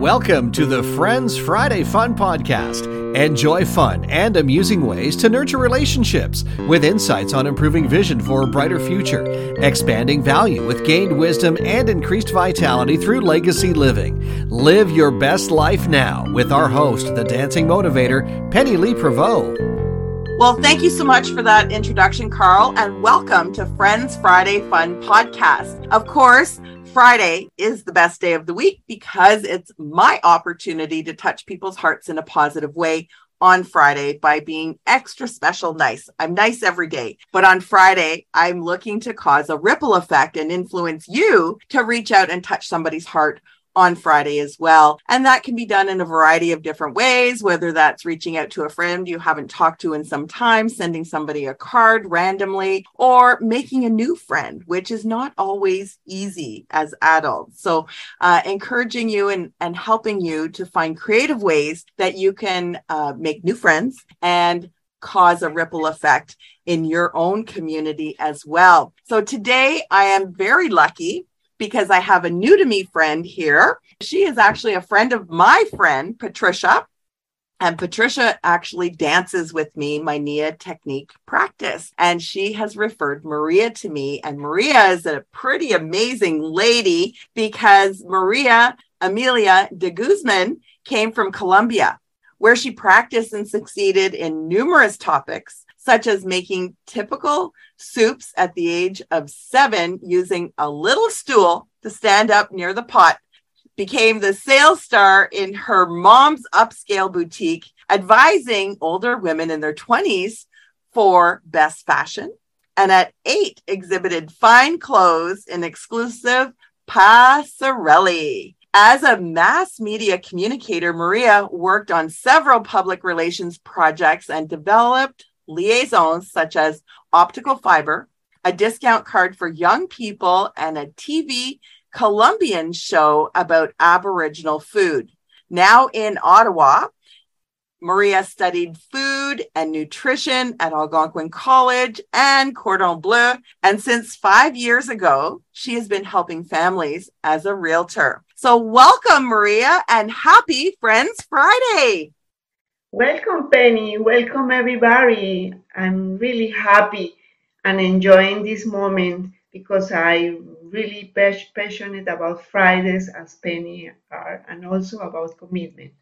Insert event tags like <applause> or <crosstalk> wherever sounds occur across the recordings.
Welcome to the Friends Friday Fun Podcast. Enjoy fun and amusing ways to nurture relationships with insights on improving vision for a brighter future, expanding value with gained wisdom and increased vitality through legacy living. Live your best life now with our host, the dancing motivator, Penny Lee Prevost. Well, thank you so much for that introduction, Carl, and welcome to Friends Friday Fun Podcast. Of course, Friday is the best day of the week because it's my opportunity to touch people's hearts in a positive way on Friday by being extra special nice. I'm nice every day, but on Friday, I'm looking to cause a ripple effect and influence you to reach out and touch somebody's heart on Friday as well. And that can be done in a variety of different ways, whether that's reaching out to a friend you haven't talked to in some time, sending somebody a card randomly, or making a new friend, which is not always easy as adults. So, uh, encouraging you and, and helping you to find creative ways that you can uh, make new friends and cause a ripple effect in your own community as well. So today I am very lucky because I have a new to me friend here. She is actually a friend of my friend, Patricia. And Patricia actually dances with me my Nia technique practice. And she has referred Maria to me. And Maria is a pretty amazing lady because Maria Emilia de Guzman came from Colombia, where she practiced and succeeded in numerous topics such as making typical soups at the age of seven using a little stool to stand up near the pot, became the sales star in her mom's upscale boutique, advising older women in their 20s for best fashion. And at eight, exhibited fine clothes in exclusive Passarelli. As a mass media communicator, Maria worked on several public relations projects and developed liaisons such as optical fiber, a discount card for young people, and a TV Colombian show about Aboriginal food. Now in Ottawa, Maria studied food and nutrition at Algonquin College and Cordon Bleu. And since five years ago, she has been helping families as a realtor. So, welcome, Maria, and happy Friends Friday. Welcome, Penny. Welcome, everybody. I'm really happy and enjoying this moment because I really passionate about Fridays as Penny are, and also about commitment.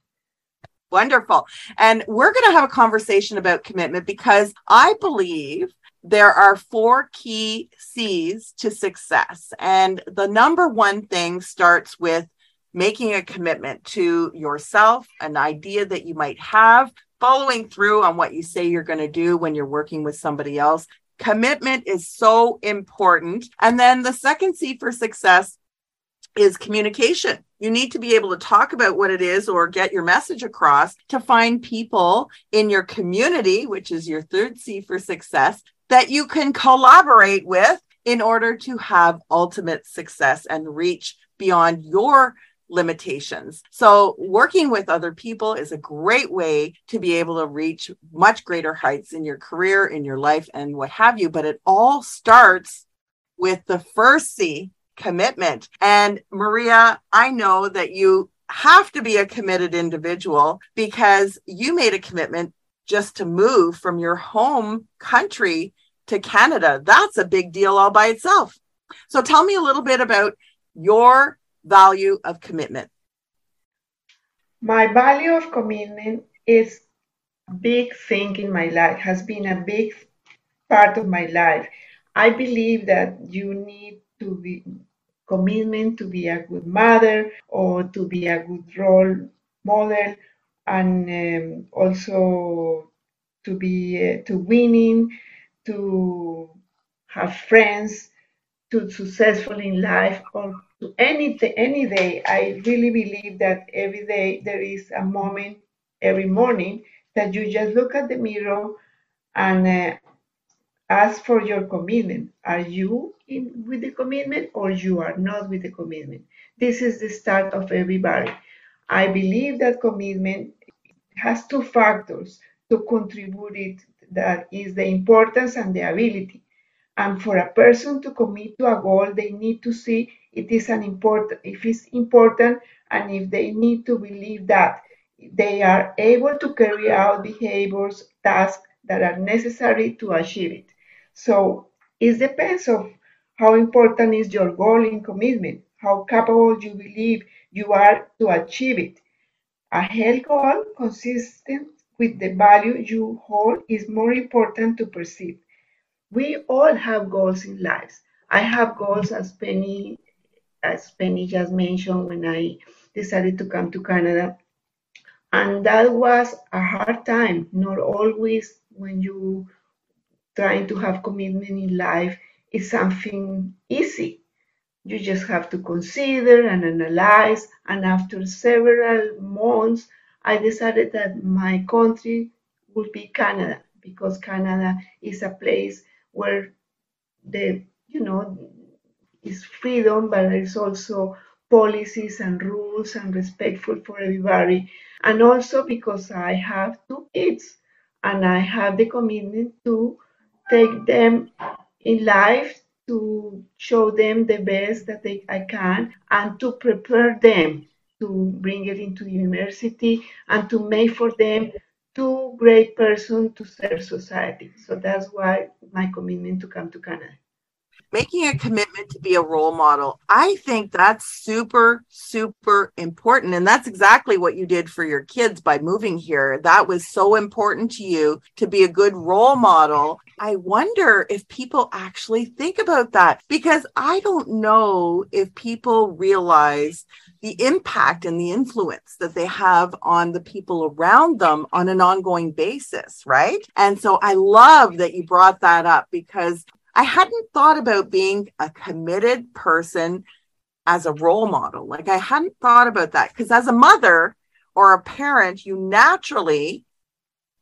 Wonderful. And we're going to have a conversation about commitment because I believe there are four key C's to success. And the number one thing starts with making a commitment to yourself, an idea that you might have, following through on what you say you're going to do when you're working with somebody else. Commitment is so important. And then the second C for success is communication. You need to be able to talk about what it is or get your message across to find people in your community, which is your third C for success, that you can collaborate with in order to have ultimate success and reach beyond your limitations. So, working with other people is a great way to be able to reach much greater heights in your career, in your life, and what have you. But it all starts with the first C commitment. And Maria, I know that you have to be a committed individual because you made a commitment just to move from your home country to Canada. That's a big deal all by itself. So, tell me a little bit about your value of commitment? My value of commitment is big thing in my life, has been a big part of my life. I believe that you need to be commitment to be a good mother or to be a good role model and um, also to be uh, to winning to have friends to successful in life or any any day. I really believe that every day there is a moment every morning that you just look at the mirror and uh, ask for your commitment. Are you in with the commitment or you are not with the commitment? This is the start of everybody. I believe that commitment has two factors to contribute it that is the importance and the ability. And for a person to commit to a goal, they need to see it is an important if it's important And if they need to believe that they are able to carry out behaviors, tasks that are necessary to achieve it. So it depends of how important is your goal in commitment, how capable you believe you are to achieve it. A health goal consistent with the value you hold is more important to perceive. We all have goals in life. I have goals as Penny as Penny just mentioned when I decided to come to Canada. And that was a hard time. Not always when you trying to have commitment in life is something easy. You just have to consider and analyze. And after several months, I decided that my country would be Canada because Canada is a place where the you know is freedom, but there's also policies and rules and respectful for everybody. And also because I have two kids and I have the commitment to take them in life to show them the best that they, I can and to prepare them to bring it into university and to make for them two great persons to serve society. So that's why my commitment to come to Canada making a commitment to be a role model. I think that's super, super important. And that's exactly what you did for your kids by moving here. That was so important to you to be a good role model. I wonder if people actually think about that because I don't know if people realize the impact and the influence that they have on the people around them on an ongoing basis, right? And so I love that you brought that up because I hadn't thought about being a committed person as a role model. Like I hadn't thought about that because as a mother or a parent, you naturally,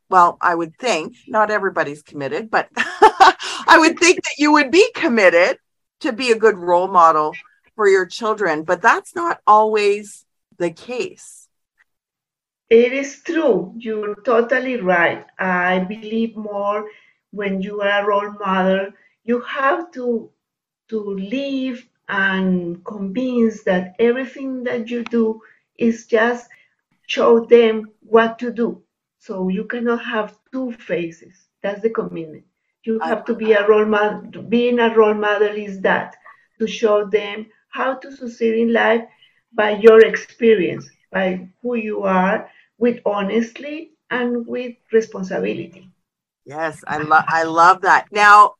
well, I would think not everybody's committed, but <laughs> I would think that you would be committed to be a good role model for your children, but that's not always the case. It is true. You're totally right. I believe more when you are a role model you have to to live and convince that everything that you do is just show them what to do. So you cannot have two faces. That's the commitment. You have to be a role model. Being a role model is that to show them how to succeed in life by your experience, by who you are, with honesty and with responsibility. Yes, I love I love that. Now,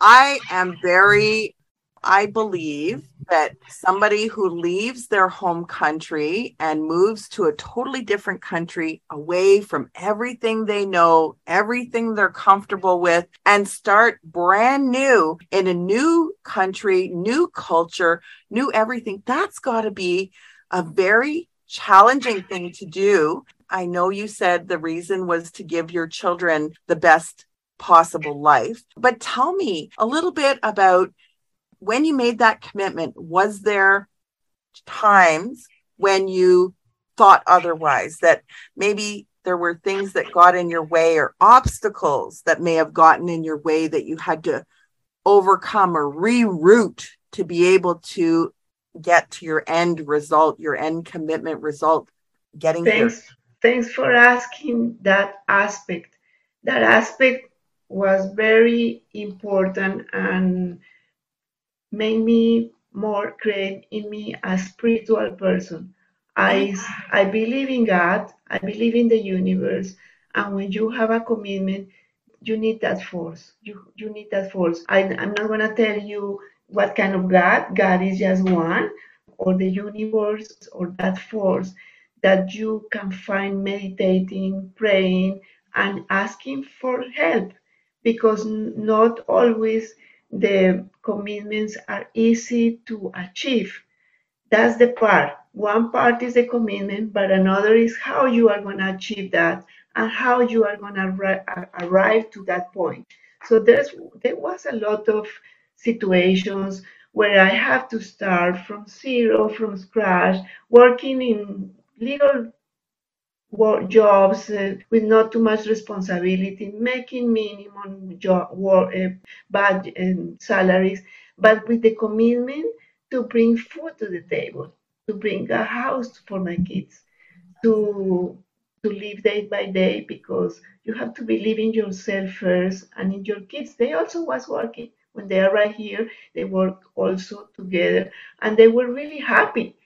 I am very, I believe that somebody who leaves their home country and moves to a totally different country away from everything they know, everything they're comfortable with, and start brand new in a new country, new culture, new everything, that's got to be a very challenging thing to do. I know you said the reason was to give your children the best possible life. But tell me a little bit about when you made that commitment. Was there times when you thought otherwise, that maybe there were things that got in your way or obstacles that may have gotten in your way that you had to overcome or reroute to be able to get to your end result, your end commitment result, getting thanks? Thanks for asking that aspect. That aspect was very important and made me more create in me a spiritual person. I, I believe in God, I believe in the universe, and when you have a commitment, you need that force. You, you need that force. I, I'm not going to tell you what kind of God, God is just one, or the universe, or that force that you can find meditating, praying, and asking for help because not always the commitments are easy to achieve. That's the part. One part is the commitment, but another is how you are going to achieve that and how you are going to arrive to that point. So there's there was a lot of situations where I have to start from zero, from scratch, working in little work jobs uh, with not too much responsibility, making minimum job work, uh, bad uh, salaries, but with the commitment to bring food to the table, to bring a house for my kids, to to live day by day because you have to believe in yourself first and in your kids. They also was working when they arrived here. They work also together, and they were really happy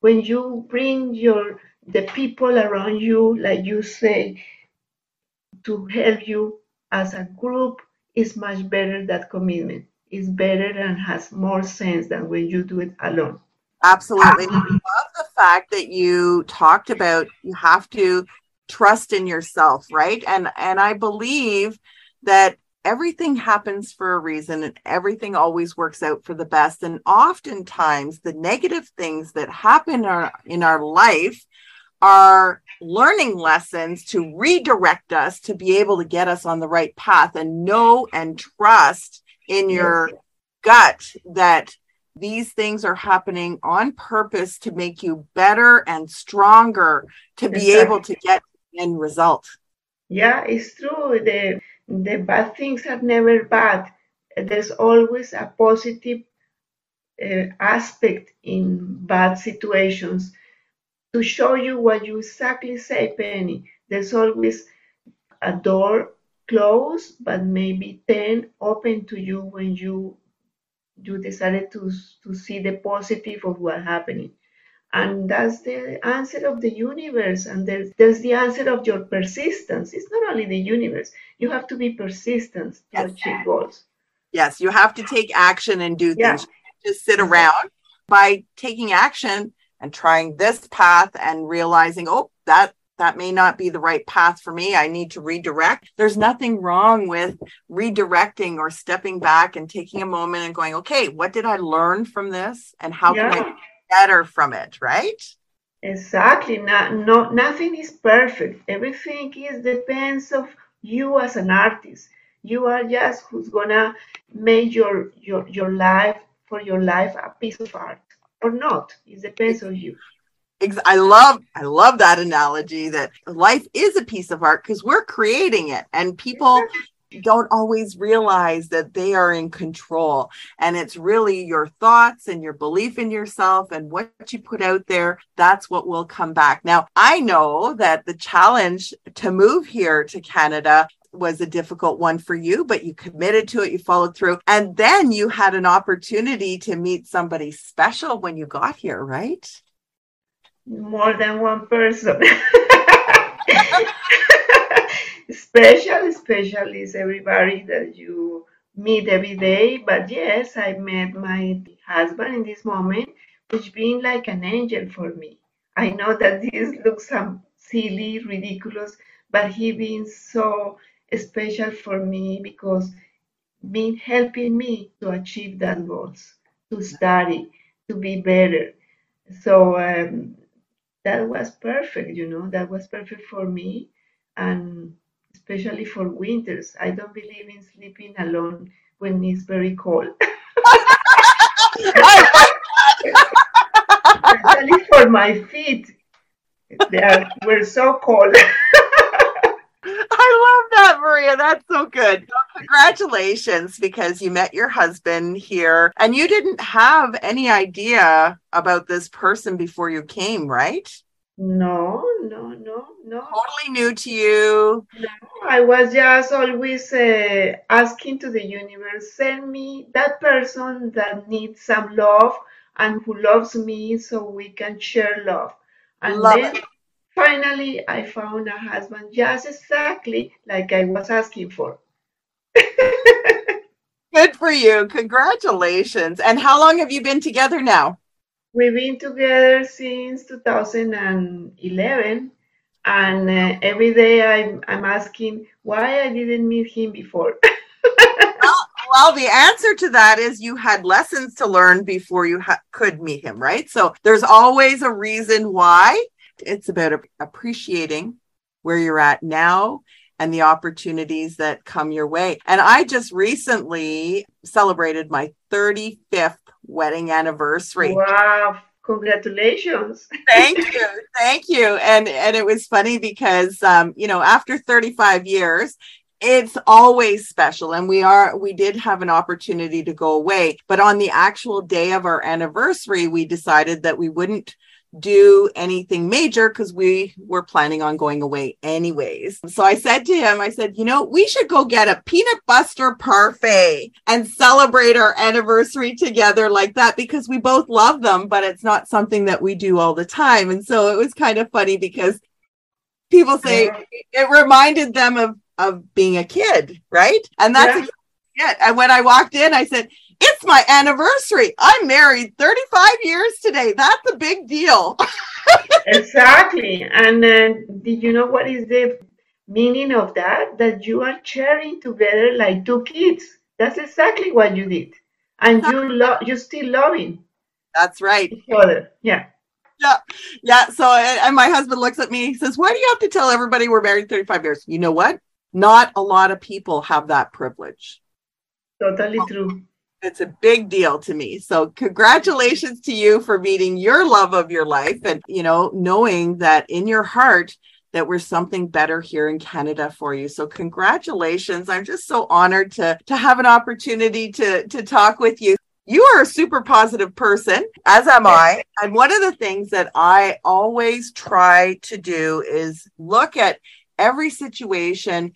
when you bring your the people around you, like you say, to help you as a group is much better. That commitment is better and has more sense than when you do it alone. Absolutely. I love the fact that you talked about you have to trust in yourself, right? And and I believe that everything happens for a reason and everything always works out for the best and oftentimes the negative things that happen our, in our life are learning lessons to redirect us to be able to get us on the right path and know and trust in your gut that these things are happening on purpose to make you better and stronger to be exactly. able to get end result. Yeah, it's true. The the bad things are never bad. There's always a positive uh, aspect in bad situations to show you what you exactly say, Penny. There's always a door closed, but maybe 10 open to you when you you decided to, to see the positive of what happening and that's the answer of the universe and there's, there's the answer of your persistence it's not only the universe you have to be persistent to yes. achieve goals yes you have to take action and do yeah. things just sit around by taking action and trying this path and realizing oh that that may not be the right path for me. I need to redirect. There's nothing wrong with redirecting or stepping back and taking a moment and going, okay, what did I learn from this? And how yeah. can I better from it, right? Exactly. Not, no, nothing is perfect. Everything is depends of you as an artist. You are just who's gonna make your your your life for your life a piece of art or not. It depends on you. I love I love that analogy that life is a piece of art because we're creating it and people don't always realize that they are in control. And it's really your thoughts and your belief in yourself and what you put out there. That's what will come back. Now, I know that the challenge to move here to Canada was a difficult one for you, but you committed to it, you followed through. And then you had an opportunity to meet somebody special when you got here, right? More than one person. <laughs> special, special is everybody that you meet every day. But yes, I met my husband in this moment, which being like an angel for me. I know that this looks some silly, ridiculous, but he being so special for me because been helping me to achieve that goals, to study, to be better. So um, that was perfect, you know, that was perfect for me. And especially for winters. I don't believe in sleeping alone when it's very cold. <laughs> especially for my feet. They are, were so cold. <laughs> I love that, Maria. That's so good. Congratulations, because you met your husband here and you didn't have any idea about this person before you came, right? No, no, no, no. Totally new to you. No, I was just always uh, asking to the universe, send me that person that needs some love and who loves me so we can share love. And love then it. Finally I found a husband just exactly like I was asking for. Good for you. Congratulations. And how long have you been together now? We've been together since 2011, and uh, every day I'm, I'm asking why I didn't meet him before. <laughs> well, well, the answer to that is you had lessons to learn before you ha- could meet him, right? So there's always a reason why. It's about appreciating where you're at now and the opportunities that come your way. And I just recently celebrated my 35th wedding anniversary. Wow. Congratulations. thank you. Thank you. And and it was funny because um, you know, after 35 years, it's always special and we are we did have an opportunity to go away but on the actual day of our anniversary we decided that we wouldn't do anything major because we were planning on going away anyways. So I said to him, I said, you know, we should go get a peanut buster parfait and celebrate our anniversary together like that because we both love them, but it's not something that we do all the time. And so it was kind of funny because people say it reminded them of of being a kid, right? And that's yeah. it. And when I walked in, I said, it's my anniversary. I'm married 35 years today. That's a big deal. <laughs> exactly. And uh, did you know what is the meaning of that? That you are sharing together like two kids. That's exactly what you did. And you love you still loving. That's right. Each other. Yeah. Yeah. Yeah. So and my husband looks at me, he says, Why do you have to tell everybody we're married 35 years? You know what? Not a lot of people have that privilege. Totally true it's a big deal to me. So congratulations to you for meeting your love of your life and you know knowing that in your heart that we're something better here in Canada for you. So congratulations. I'm just so honored to to have an opportunity to to talk with you. You are a super positive person, as am I. And one of the things that I always try to do is look at every situation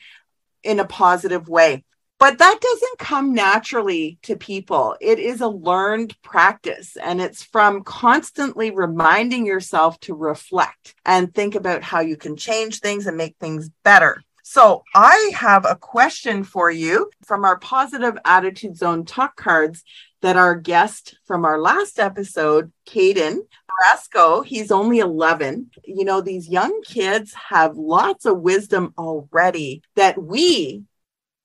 in a positive way. But that doesn't come naturally to people. It is a learned practice, and it's from constantly reminding yourself to reflect and think about how you can change things and make things better. So, I have a question for you from our Positive Attitude Zone talk cards that our guest from our last episode, Caden Brasco, he's only 11. You know, these young kids have lots of wisdom already that we,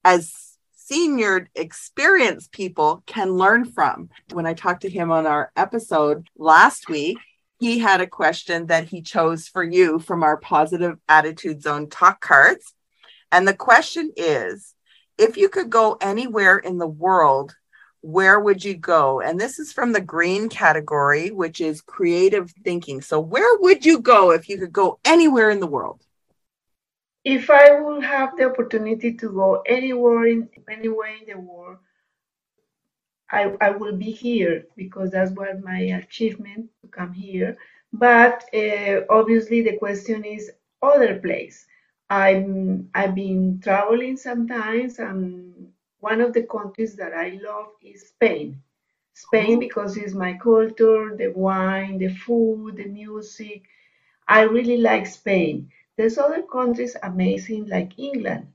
as senior experienced people can learn from. When I talked to him on our episode last week, he had a question that he chose for you from our positive attitude zone talk cards. And the question is if you could go anywhere in the world, where would you go? And this is from the green category, which is creative thinking. So, where would you go if you could go anywhere in the world? If I would have the opportunity to go anywhere in anywhere in the world, I, I will be here because that's what my achievement to come here. But uh, obviously, the question is other place. I'm I've been traveling sometimes, and one of the countries that I love is Spain. Spain because it's my culture, the wine, the food, the music. I really like Spain. There's other countries amazing like England.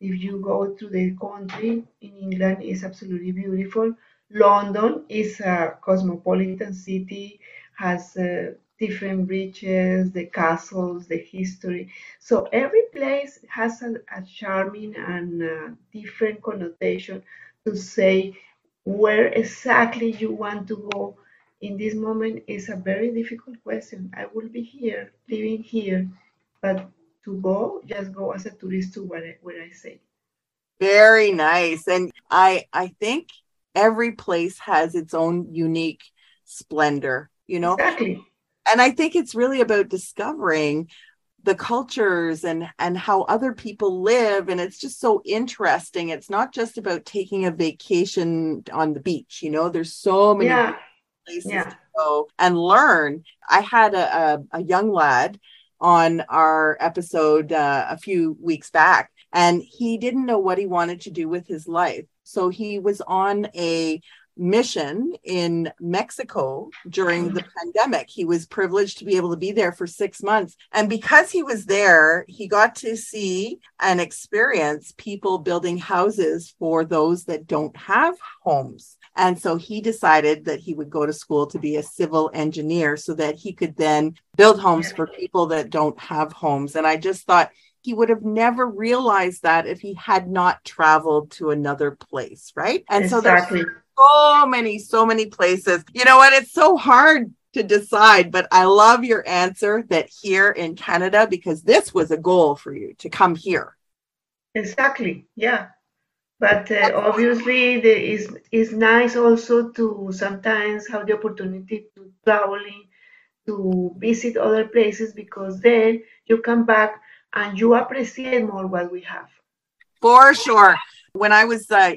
If you go to the country in England, it's absolutely beautiful. London is a cosmopolitan city, has uh, different bridges, the castles, the history. So every place has a, a charming and uh, different connotation to say where exactly you want to go in this moment is a very difficult question. I will be here, living here but to go, just go as a tourist to where I, where I say. Very nice. And I I think every place has its own unique splendor, you know? Exactly. And I think it's really about discovering the cultures and and how other people live and it's just so interesting it's not just about taking a vacation on the beach you know there's so many yeah. places yeah. to go and learn i had a, a, a young lad on our episode uh, a few weeks back, and he didn't know what he wanted to do with his life. So he was on a mission in Mexico during the pandemic. He was privileged to be able to be there for six months. And because he was there, he got to see and experience people building houses for those that don't have homes. And so he decided that he would go to school to be a civil engineer so that he could then build homes for people that don't have homes. And I just thought he would have never realized that if he had not traveled to another place, right? And exactly. so there's so many, so many places. You know what? It's so hard to decide, but I love your answer that here in Canada, because this was a goal for you to come here. Exactly. Yeah but uh, obviously the, it's, it's nice also to sometimes have the opportunity to traveling to visit other places because then you come back and you appreciate more what we have. For sure. When i was uh,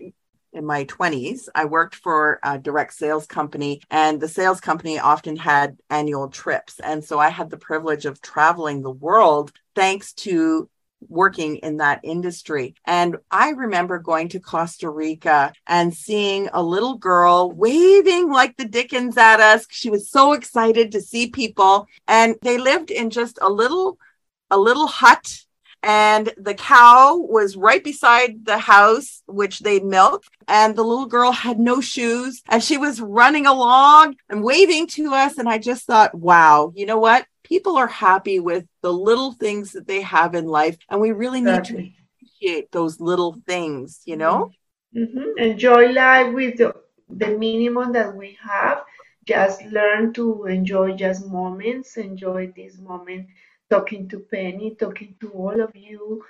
in my 20s, I worked for a direct sales company, and the sales company often had annual trips. And so I had the privilege of traveling the world thanks to working in that industry. And I remember going to Costa Rica and seeing a little girl waving like the Dickens at us. She was so excited to see people. And they lived in just a little, a little hut and the cow was right beside the house which they milked and the little girl had no shoes and she was running along and waving to us and i just thought wow you know what people are happy with the little things that they have in life and we really need exactly. to appreciate those little things you know? Mm-hmm. enjoy life with the, the minimum that we have. Just learn to enjoy just moments. Enjoy this moment talking to penny talking to all of you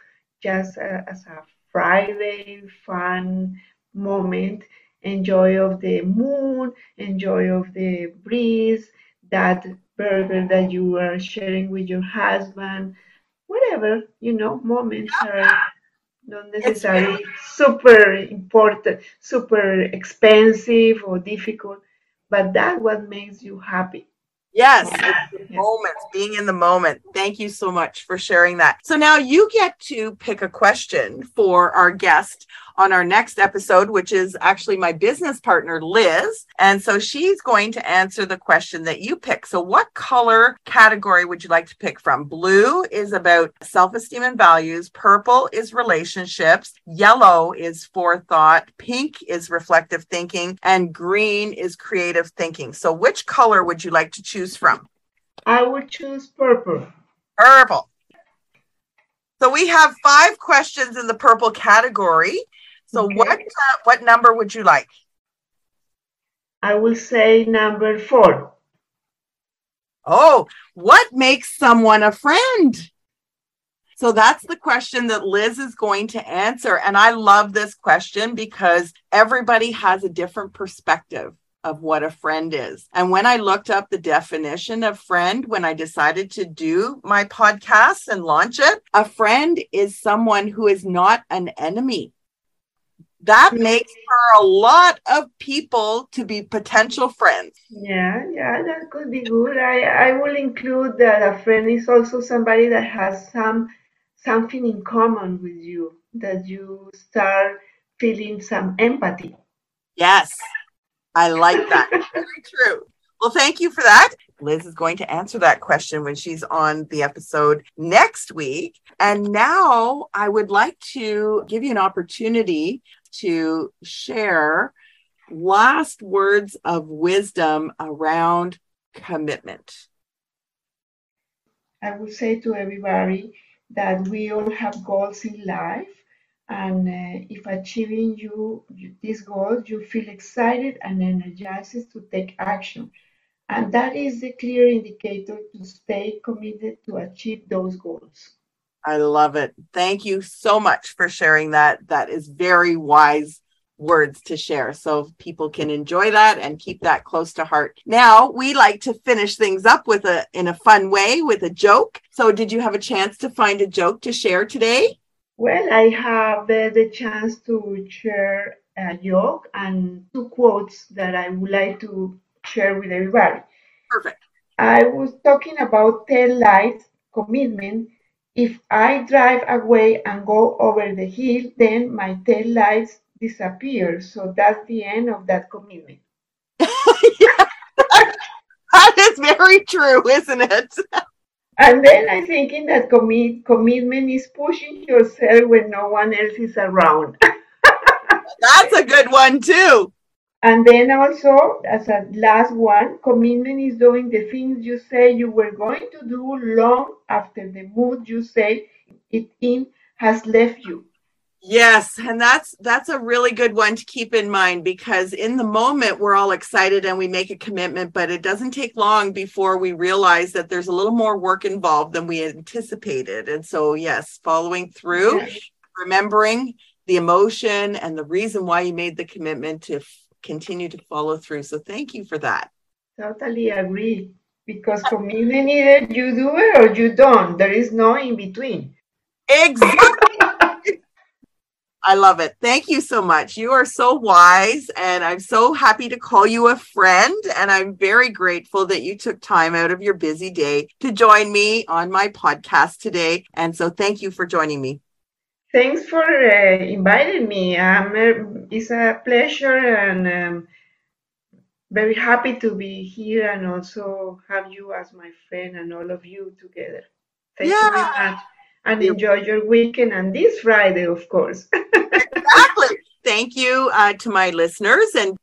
just uh, as a friday fun moment. Enjoy of the moon. Enjoy of the breeze that burger that you are sharing with your husband, whatever, you know, moments are not necessarily super important, super expensive or difficult, but that what makes you happy. Yes, yes. moments, being in the moment. Thank you so much for sharing that. So now you get to pick a question for our guest on our next episode, which is actually my business partner, Liz. And so she's going to answer the question that you pick. So, what color category would you like to pick from? Blue is about self esteem and values, purple is relationships, yellow is forethought, pink is reflective thinking, and green is creative thinking. So, which color would you like to choose from? I would choose purple. Purple. So we have five questions in the purple category. So okay. what uh, what number would you like? I will say number four. Oh, what makes someone a friend? So that's the question that Liz is going to answer. And I love this question because everybody has a different perspective of what a friend is. And when I looked up the definition of friend, when I decided to do my podcast and launch it, a friend is someone who is not an enemy that makes for a lot of people to be potential friends. Yeah, yeah, that could be good. I, I will include that a friend is also somebody that has some something in common with you, that you start feeling some empathy. Yes, I like that. Very true. Well, thank you for that. Liz is going to answer that question when she's on the episode next week. And now I would like to give you an opportunity to share last words of wisdom around commitment. I would say to everybody that we all have goals in life. And uh, if achieving you, you these goals, you feel excited and energized to take action. And that is the clear indicator to stay committed to achieve those goals. I love it. Thank you so much for sharing that. That is very wise words to share so people can enjoy that and keep that close to heart. Now, we like to finish things up with a in a fun way with a joke. So, did you have a chance to find a joke to share today? Well, I have uh, the chance to share a joke and two quotes that I would like to share with everybody. Perfect. I was talking about tail lights commitment if I drive away and go over the hill, then my tail lights disappear. So that's the end of that commitment. yeah, <laughs> that is very true, isn't it? and then I'm thinking that commit, commitment is pushing yourself when no one else is around. <laughs> That's a good one, too. And then also, as a last one, commitment is doing the things you say you were going to do long after the mood you say it in has left you. Yes, and that's that's a really good one to keep in mind because in the moment we're all excited and we make a commitment, but it doesn't take long before we realize that there's a little more work involved than we anticipated. And so, yes, following through, remembering the emotion and the reason why you made the commitment to continue to follow through. So thank you for that. Totally agree. Because for me, either you do it or you don't. There is no in between. Exactly. I love it. Thank you so much. You are so wise, and I'm so happy to call you a friend. And I'm very grateful that you took time out of your busy day to join me on my podcast today. And so, thank you for joining me. Thanks for uh, inviting me. Um, it's a pleasure and um, very happy to be here and also have you as my friend and all of you together. Thank yeah. you very much and enjoy your weekend and this Friday, of course. <laughs> exactly. Thank you uh, to my listeners and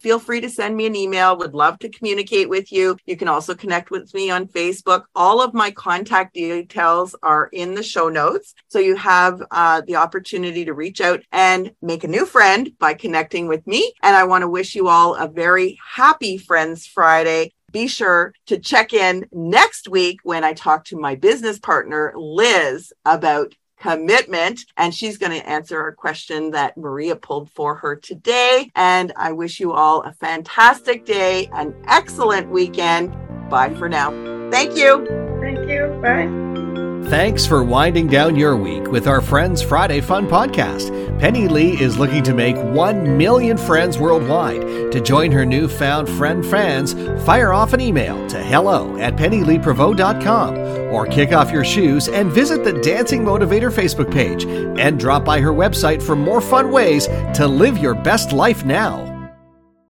feel free to send me an email. Would love to communicate with you. You can also connect with me on Facebook. All of my contact details are in the show notes. So you have uh, the opportunity to reach out and make a new friend by connecting with me. And I want to wish you all a very happy Friends Friday be sure to check in next week when I talk to my business partner, Liz, about commitment. And she's going to answer a question that Maria pulled for her today. And I wish you all a fantastic day, an excellent weekend. Bye for now. Thank you. Thank you. Bye. Thanks for winding down your week with our Friends Friday Fun podcast. Penny Lee is looking to make 1 million friends worldwide. To join her newfound friend fans, fire off an email to hello at pennyleeprevost.com or kick off your shoes and visit the Dancing Motivator Facebook page and drop by her website for more fun ways to live your best life now.